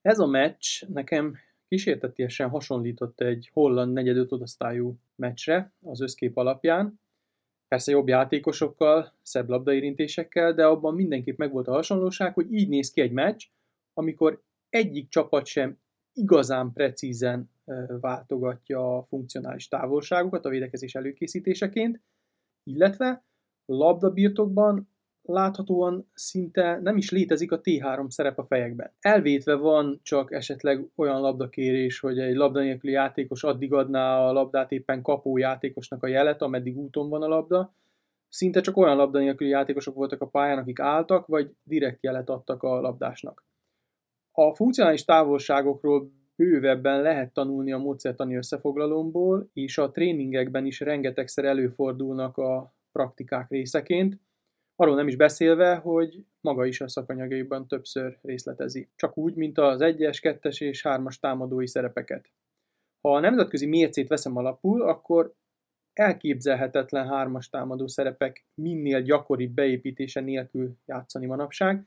Ez a meccs nekem kísértetiesen hasonlított egy holland negyedöt osztályú meccsre az összkép alapján. Persze jobb játékosokkal, szebb labdaérintésekkel, de abban mindenképp megvolt a hasonlóság, hogy így néz ki egy meccs, amikor egyik csapat sem igazán precízen váltogatja a funkcionális távolságokat a védekezés előkészítéseként, illetve labdabirtokban láthatóan szinte nem is létezik a T3 szerep a fejekben. Elvétve van csak esetleg olyan labdakérés, hogy egy labda nélküli játékos addig adná a labdát éppen kapó játékosnak a jelet, ameddig úton van a labda. Szinte csak olyan labda nélküli játékosok voltak a pályán, akik álltak, vagy direkt jelet adtak a labdásnak. A funkcionális távolságokról bővebben lehet tanulni a módszertani összefoglalomból, és a tréningekben is rengetegszer előfordulnak a praktikák részeként, arról nem is beszélve, hogy maga is a szakanyagaiban többször részletezi. Csak úgy, mint az 1-es, 2-es és 3-as támadói szerepeket. Ha a nemzetközi mércét veszem alapul, akkor elképzelhetetlen hármas támadó szerepek minél gyakoribb beépítése nélkül játszani manapság,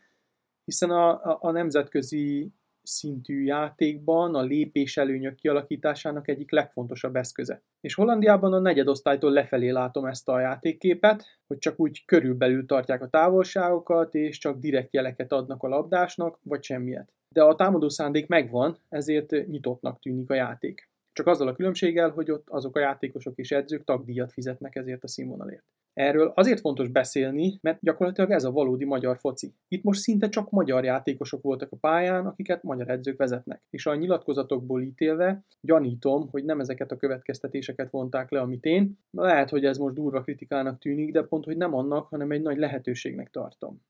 hiszen a, a, a nemzetközi szintű játékban a lépés előnyök kialakításának egyik legfontosabb eszköze. És Hollandiában a negyedosztálytól lefelé látom ezt a játékképet, hogy csak úgy körülbelül tartják a távolságokat, és csak direkt jeleket adnak a labdásnak, vagy semmiet. De a támadó szándék megvan, ezért nyitottnak tűnik a játék. Csak azzal a különbséggel, hogy ott azok a játékosok és edzők tagdíjat fizetnek ezért a színvonalért. Erről azért fontos beszélni, mert gyakorlatilag ez a valódi magyar foci. Itt most szinte csak magyar játékosok voltak a pályán, akiket magyar edzők vezetnek. És a nyilatkozatokból ítélve gyanítom, hogy nem ezeket a következtetéseket vonták le, amit én. Lehet, hogy ez most durva kritikának tűnik, de pont, hogy nem annak, hanem egy nagy lehetőségnek tartom.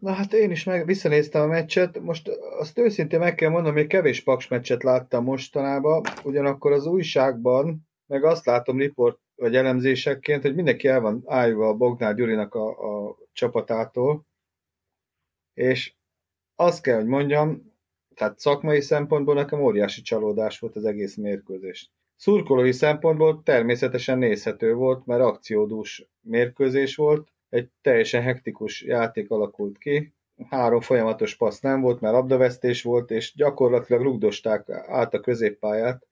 Na hát én is meg visszanéztem a meccset, most azt őszintén meg kell mondanom, hogy kevés paks meccset láttam mostanában, ugyanakkor az újságban, meg azt látom riport vagy elemzésekként, hogy mindenki el van állva a Bognár Gyurinak a, a csapatától, és azt kell, hogy mondjam, tehát szakmai szempontból nekem óriási csalódás volt az egész mérkőzés. Szurkolói szempontból természetesen nézhető volt, mert akciódús mérkőzés volt, egy teljesen hektikus játék alakult ki, három folyamatos passz nem volt, mert labdavesztés volt, és gyakorlatilag rugdosták át a középpályát,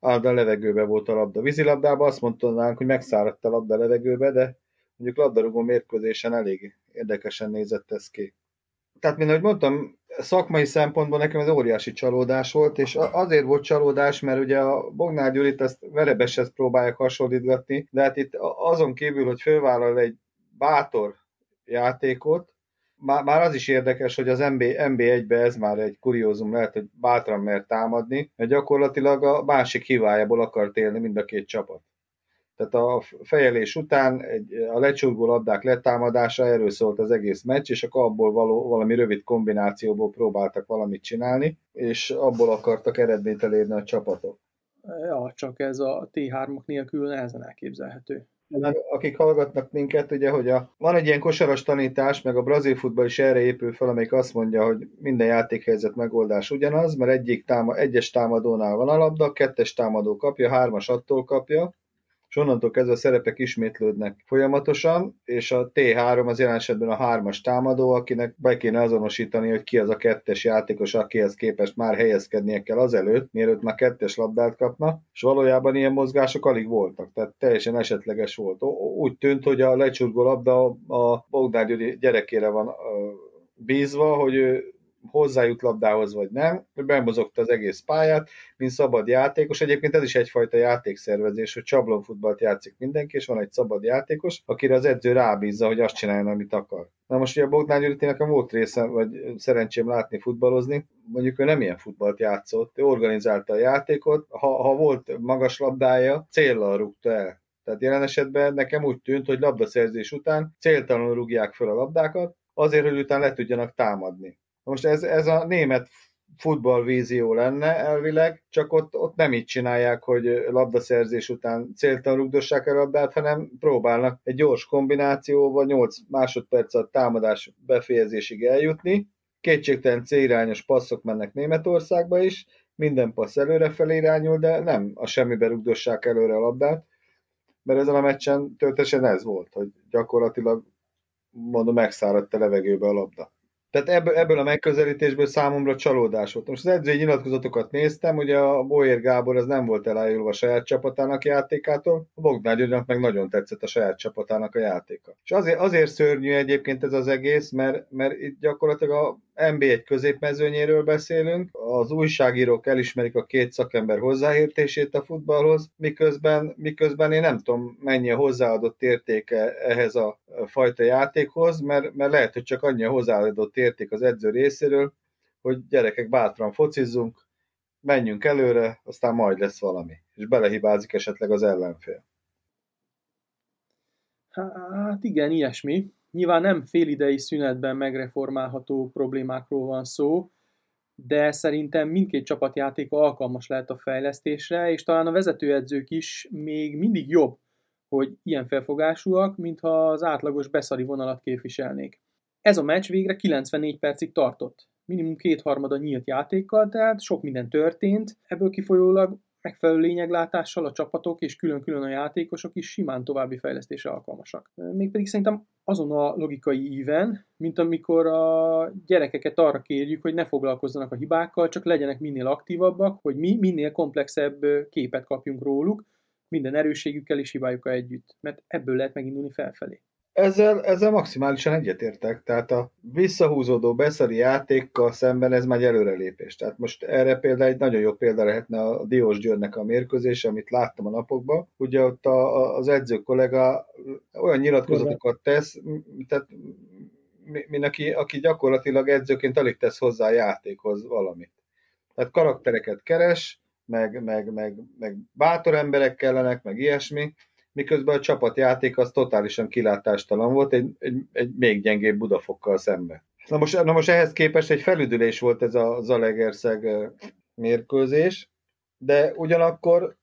állandóan levegőbe volt a labda. Vízilabdában azt mondtanánk, hogy megszáradt a labda levegőbe, de mondjuk labdarúgó mérkőzésen elég érdekesen nézett ez ki. Tehát, mint ahogy mondtam, szakmai szempontból nekem ez óriási csalódás volt, és azért volt csalódás, mert ugye a Bognár Gyurit ezt verebeshez próbálják hasonlítgatni, de hát itt azon kívül, hogy fővállal egy bátor játékot, már, már az is érdekes, hogy az MB, MB1-be ez már egy kuriózum lehet, hogy bátran mert támadni, mert gyakorlatilag a másik hibájából akart élni mind a két csapat. Tehát a fejelés után egy, a lecsúrgó labdák letámadása, erről szólt az egész meccs, és akkor abból való, valami rövid kombinációból próbáltak valamit csinálni, és abból akartak eredményt elérni a csapatok. Ja, csak ez a T3-ok nélkül nehezen elképzelhető akik hallgatnak minket, ugye, hogy a, van egy ilyen kosaras tanítás, meg a brazil futball is erre épül fel, amelyik azt mondja, hogy minden játékhelyzet megoldás ugyanaz, mert egyik táma, egyes támadónál van a labda, kettes támadó kapja, hármas attól kapja, és onnantól kezdve a szerepek ismétlődnek folyamatosan, és a T3 az jelen esetben a hármas támadó, akinek be kéne azonosítani, hogy ki az a kettes játékos, akihez képest már helyezkednie kell azelőtt, mielőtt már kettes labdát kapna, és valójában ilyen mozgások alig voltak, tehát teljesen esetleges volt. Úgy tűnt, hogy a lecsurgó labda a Bogdán Gyuri gyerekére van bízva, hogy ő hozzájut labdához, vagy nem, bemozogta az egész pályát, mint szabad játékos. Egyébként ez is egyfajta játékszervezés, hogy csablonfutballt játszik mindenki, és van egy szabad játékos, akire az edző rábízza, hogy azt csináljon, amit akar. Na most ugye Bogdán Gyuri nekem volt része, vagy szerencsém látni futballozni, mondjuk ő nem ilyen futballt játszott, ő organizálta a játékot, ha, ha volt magas labdája, céllal rúgta el. Tehát jelen esetben nekem úgy tűnt, hogy labdaszerzés után céltalanul rúgják fel a labdákat, azért, hogy utána le tudjanak támadni. Most ez, ez a német futballvízió lenne elvileg, csak ott, ott nem így csinálják, hogy labdaszerzés után céltan rugdossák a labdát, hanem próbálnak egy gyors kombinációval 8 másodperc a támadás befejezésig eljutni. Kétségtelen célirányos passzok mennek Németországba is, minden passz előrefelé irányul, de nem a semmibe rugdossák előre a labdát, mert ezen a meccsen töltesen ez volt, hogy gyakorlatilag mondom, megszáradt a levegőbe a labda. Tehát ebből, a megközelítésből számomra csalódás volt. Most az edzői nyilatkozatokat néztem, ugye a Boyer Gábor az nem volt elájulva a saját csapatának játékától, a Bognár Györgynek meg nagyon tetszett a saját csapatának a játéka. És azért, azért szörnyű egyébként ez az egész, mert, mert itt gyakorlatilag a NB1 középmezőnyéről beszélünk, az újságírók elismerik a két szakember hozzáértését a futballhoz, miközben, miközben én nem tudom mennyi a hozzáadott értéke ehhez a fajta játékhoz, mert, mert lehet, hogy csak annyi a hozzáadott érték az edző részéről, hogy gyerekek bátran focizzunk, menjünk előre, aztán majd lesz valami. És belehibázik esetleg az ellenfél. Hát igen, ilyesmi. Nyilván nem félidei szünetben megreformálható problémákról van szó, de szerintem mindkét csapatjátéka alkalmas lehet a fejlesztésre, és talán a vezetőedzők is még mindig jobb, hogy ilyen felfogásúak, mintha az átlagos beszari vonalat képviselnék. Ez a meccs végre 94 percig tartott. Minimum kétharmada nyílt játékkal, tehát sok minden történt, ebből kifolyólag megfelelő lényeglátással a csapatok és külön-külön a játékosok is simán további fejlesztésre alkalmasak. Mégpedig szerintem azon a logikai íven, mint amikor a gyerekeket arra kérjük, hogy ne foglalkozzanak a hibákkal, csak legyenek minél aktívabbak, hogy mi minél komplexebb képet kapjunk róluk, minden erősségükkel és hibájukkal együtt, mert ebből lehet megindulni felfelé. Ezzel, ezzel maximálisan egyetértek. Tehát a visszahúzódó beszari játékkal szemben ez már előrelépés. Tehát most erre például egy nagyon jó példa lehetne a Diós Györgynek a mérkőzés, amit láttam a napokban. Ugye ott a, az edző kollega olyan nyilatkozatokat tesz, tehát mint aki, aki gyakorlatilag edzőként alig tesz hozzá a játékhoz valamit. Tehát karaktereket keres, meg, meg, meg, meg bátor emberek kellenek, meg ilyesmi, miközben a csapatjáték az totálisan kilátástalan volt, egy, egy, egy még gyengébb Budafokkal szembe. Na most, na most ehhez képest egy felüdülés volt ez a Zalegerszeg mérkőzés, de ugyanakkor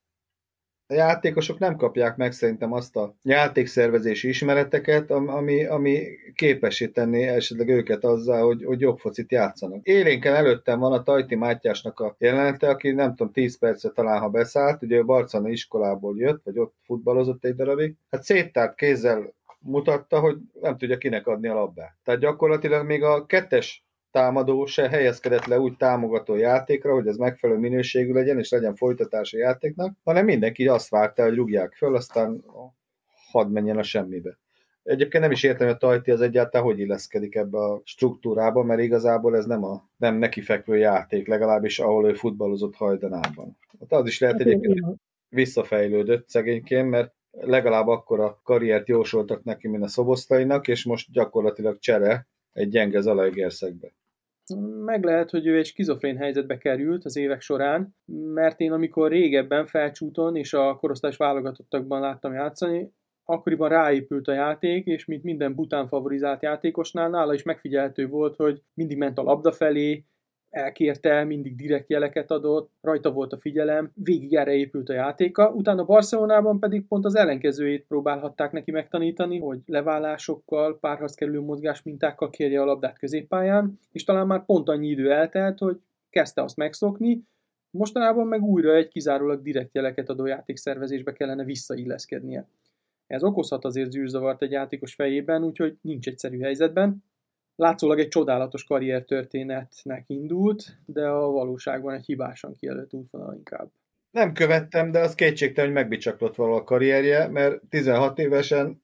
a játékosok nem kapják meg szerintem azt a játékszervezési ismereteket, ami, ami képesé tenni esetleg őket azzal, hogy, hogy jobb focit játszanak. Élénken előttem van a Tajti Mátyásnak a jelenete, aki nem tudom, 10 percre talán, ha beszállt, ugye a Barcana iskolából jött, vagy ott futballozott egy darabig. Hát széttárt kézzel mutatta, hogy nem tudja kinek adni a labdát. Tehát gyakorlatilag még a kettes támadó se helyezkedett le úgy támogató játékra, hogy ez megfelelő minőségű legyen, és legyen folytatása játéknak, hanem mindenki azt várta, hogy rúgják föl, aztán hadd menjen a semmibe. Egyébként nem is értem, hogy a Tajti az egyáltalán hogy illeszkedik ebbe a struktúrába, mert igazából ez nem a nem neki fekvő játék, legalábbis ahol ő futballozott hajdanában. Hát az is lehet hát egyébként visszafejlődött szegényként, mert legalább akkor a karriert jósoltak neki, mint a szoboszlainak, és most gyakorlatilag csere egy gyenge Zalaegerszegbe meg lehet, hogy ő egy skizofrén helyzetbe került az évek során, mert én amikor régebben felcsúton és a korosztályos válogatottakban láttam játszani, akkoriban ráépült a játék, és mint minden bután favorizált játékosnál, nála is megfigyelhető volt, hogy mindig ment a labda felé, elkérte, mindig direkt jeleket adott, rajta volt a figyelem, végig erre épült a játéka, utána Barcelonában pedig pont az ellenkezőjét próbálhatták neki megtanítani, hogy leválásokkal, párharc kerülő mozgás mintákkal kérje a labdát középpályán, és talán már pont annyi idő eltelt, hogy kezdte azt megszokni, mostanában meg újra egy kizárólag direkt jeleket adó játékszervezésbe kellene visszailleszkednie. Ez okozhat azért zűrzavart egy játékos fejében, úgyhogy nincs egyszerű helyzetben, látszólag egy csodálatos karriertörténetnek indult, de a valóságban egy hibásan kijelölt útvonal inkább. Nem követtem, de az kétségtelen, hogy megbicsaklott valahol a karrierje, mert 16 évesen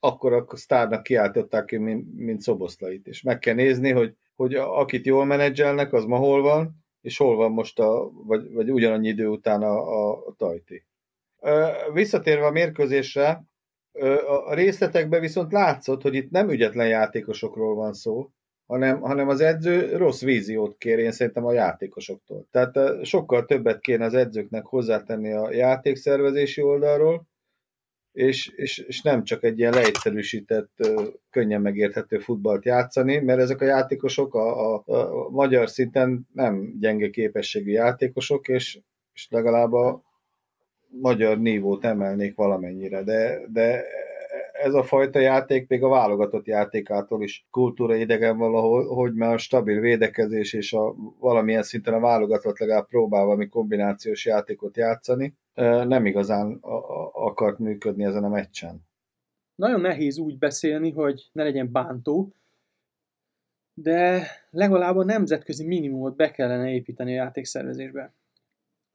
akkor a sztárnak kiáltották ki, mint, mint szoboszlait. És meg kell nézni, hogy, hogy akit jól menedzselnek, az ma hol van, és hol van most, a, vagy, vagy ugyanannyi idő után a, a, a tajti. Visszatérve a mérkőzésre, a részletekben viszont látszott, hogy itt nem ügyetlen játékosokról van szó, hanem, hanem az edző rossz víziót kér, én szerintem a játékosoktól. Tehát sokkal többet kéne az edzőknek hozzátenni a játékszervezési oldalról, és, és, és nem csak egy ilyen leegyszerűsített, könnyen megérthető futballt játszani, mert ezek a játékosok a, a, a magyar szinten nem gyenge képességű játékosok, és, és legalább a, magyar nívót emelnék valamennyire, de, de ez a fajta játék még a válogatott játékától is kultúra idegen valahol, hogy már a stabil védekezés és a valamilyen szinten a válogatott legalább próbál valami kombinációs játékot játszani, nem igazán akart működni ezen a meccsen. Nagyon nehéz úgy beszélni, hogy ne legyen bántó, de legalább a nemzetközi minimumot be kellene építeni a játékszervezésbe.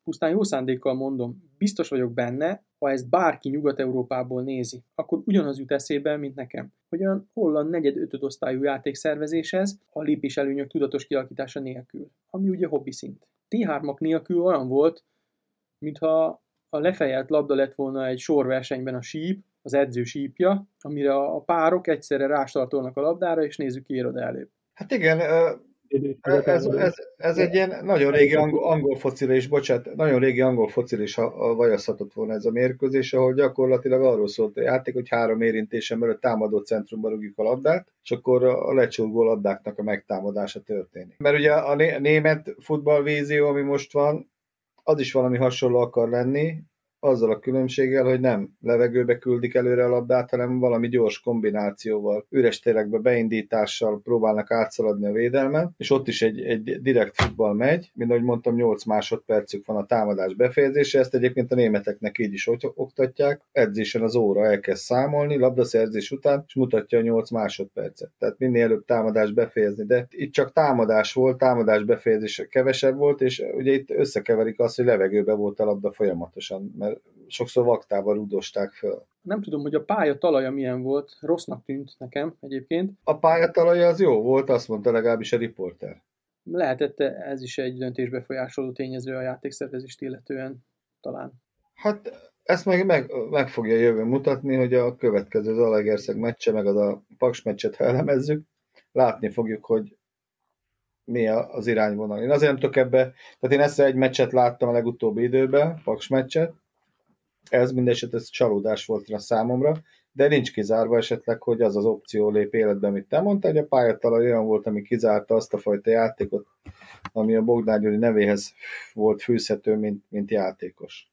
Pusztán jó szándékkal mondom, biztos vagyok benne, ha ezt bárki Nyugat-Európából nézi, akkor ugyanaz jut eszébe, mint nekem, hogy olyan holland negyed ötöd osztályú játékszervezéshez a lépés előnyök tudatos kialakítása nélkül, ami ugye hobbi szint. T3-ak nélkül olyan volt, mintha a lefejelt labda lett volna egy sorversenyben a síp, az edző sípja, amire a párok egyszerre rástartolnak a labdára, és nézzük ki előbb. Hát igen, ez, ez, ez, ez egy ilyen nagyon régi angol, angol focira is, bocsánat, nagyon régi angol focira is vajaszhatott volna ez a mérkőzés, ahol gyakorlatilag arról szólt a játék, hogy három érintésen belül támadó centrumban rúgjuk a labdát, és akkor a lecsúgó labdáknak a megtámadása történik. Mert ugye a német futballvízió, ami most van, az is valami hasonló akar lenni, azzal a különbséggel, hogy nem levegőbe küldik előre a labdát, hanem valami gyors kombinációval, üres térekbe beindítással próbálnak átszaladni a védelmen, és ott is egy, egy direkt futball megy, mint ahogy mondtam, 8 másodpercük van a támadás befejezése, ezt egyébként a németeknek így is oktatják, edzésen az óra elkezd számolni, labdaszerzés után, és mutatja a 8 másodpercet. Tehát minél előbb támadás befejezni, de itt csak támadás volt, támadás befejezés kevesebb volt, és ugye itt összekeverik azt, hogy levegőbe volt a labda folyamatosan, mert sokszor vaktába rudosták föl. Nem tudom, hogy a pálya talaja milyen volt, rossznak tűnt nekem egyébként. A pálya talaja az jó volt, azt mondta legalábbis a riporter. Lehetett ez is egy döntésbefolyásoló tényező a játékszervezést illetően talán. Hát ezt meg, meg, meg fogja jövő mutatni, hogy a következő Zalaegerszeg meccse, meg az a Paks meccset, ha elemezzük, látni fogjuk, hogy mi az irányvonal. Én azért nem tudok ebbe, tehát én ezt egy meccset láttam a legutóbbi időben, Paks meccset, ez mindeset ez csalódás volt a számomra, de nincs kizárva esetleg, hogy az az opció lép életbe, amit te mondtál, hogy a pályatalaj olyan volt, ami kizárta azt a fajta játékot, ami a Bogdán Gyuri nevéhez volt fűzhető, mint, mint játékos.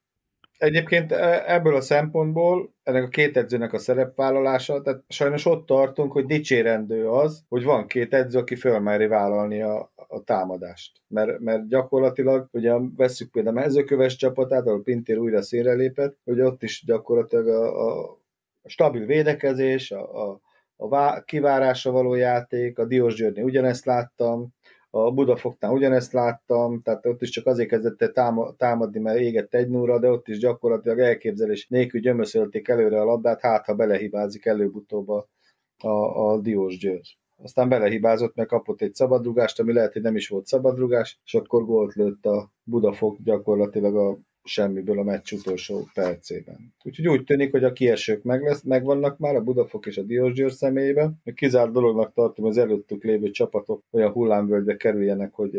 Egyébként e, ebből a szempontból ennek a két edzőnek a szerepvállalása, tehát sajnos ott tartunk, hogy dicsérendő az, hogy van két edző, aki fölmeri vállalni a, a támadást. Mert, mert gyakorlatilag, ugye veszük például a mezőköves csapatát, ahol Pintér újra színre lépett, hogy ott is gyakorlatilag a, a stabil védekezés, a, a, a kivárásra való játék, a Diós Györgyi ugyanezt láttam, a Budafognál ugyanezt láttam, tehát ott is csak azért kezdett támadni, mert égett egy núra, de ott is gyakorlatilag elképzelés nélkül gyömöszölték előre a labdát, hát ha belehibázik előbb-utóbb a, a, a Diós György. Aztán belehibázott, mert kapott egy szabadrugást, ami lehet, hogy nem is volt szabadrugás, és akkor gólt lőtt a Budafok gyakorlatilag a semmiből a meccs utolsó percében. Úgyhogy úgy tűnik, hogy a kiesők meg lesz, megvannak már a Budafok és a Diósgyőr személyében. Kizárt dolognak tartom, az előttük lévő csapatok olyan hullámvölgybe kerüljenek, hogy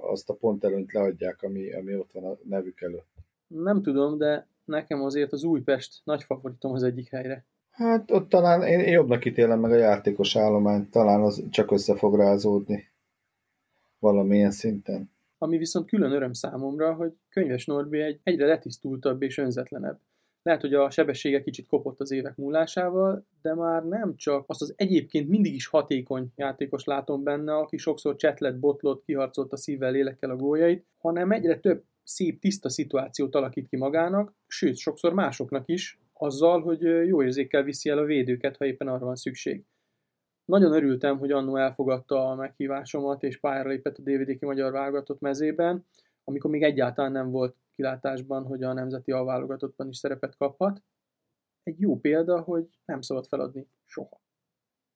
azt a pontelőnyt leadják, ami, ami ott van a nevük előtt. Nem tudom, de nekem azért az Újpest nagy favoritom az egyik helyre. Hát ott talán én jobbnak ítélem meg a játékos állományt, talán az csak össze fog rázódni valamilyen szinten. Ami viszont külön öröm számomra, hogy Könyves Norbi egy egyre letisztultabb és önzetlenebb. Lehet, hogy a sebessége kicsit kopott az évek múlásával, de már nem csak azt az egyébként mindig is hatékony játékos látom benne, aki sokszor csetlet, botlott, kiharcolt a szívvel, lélekkel a góljait, hanem egyre több szép, tiszta szituációt alakít ki magának, sőt, sokszor másoknak is, azzal, hogy jó érzékkel viszi el a védőket, ha éppen arra van szükség. Nagyon örültem, hogy annó elfogadta a meghívásomat, és pályára lépett a DVD-ki magyar válogatott mezében, amikor még egyáltalán nem volt kilátásban, hogy a nemzeti alválogatottban is szerepet kaphat. Egy jó példa, hogy nem szabad feladni soha.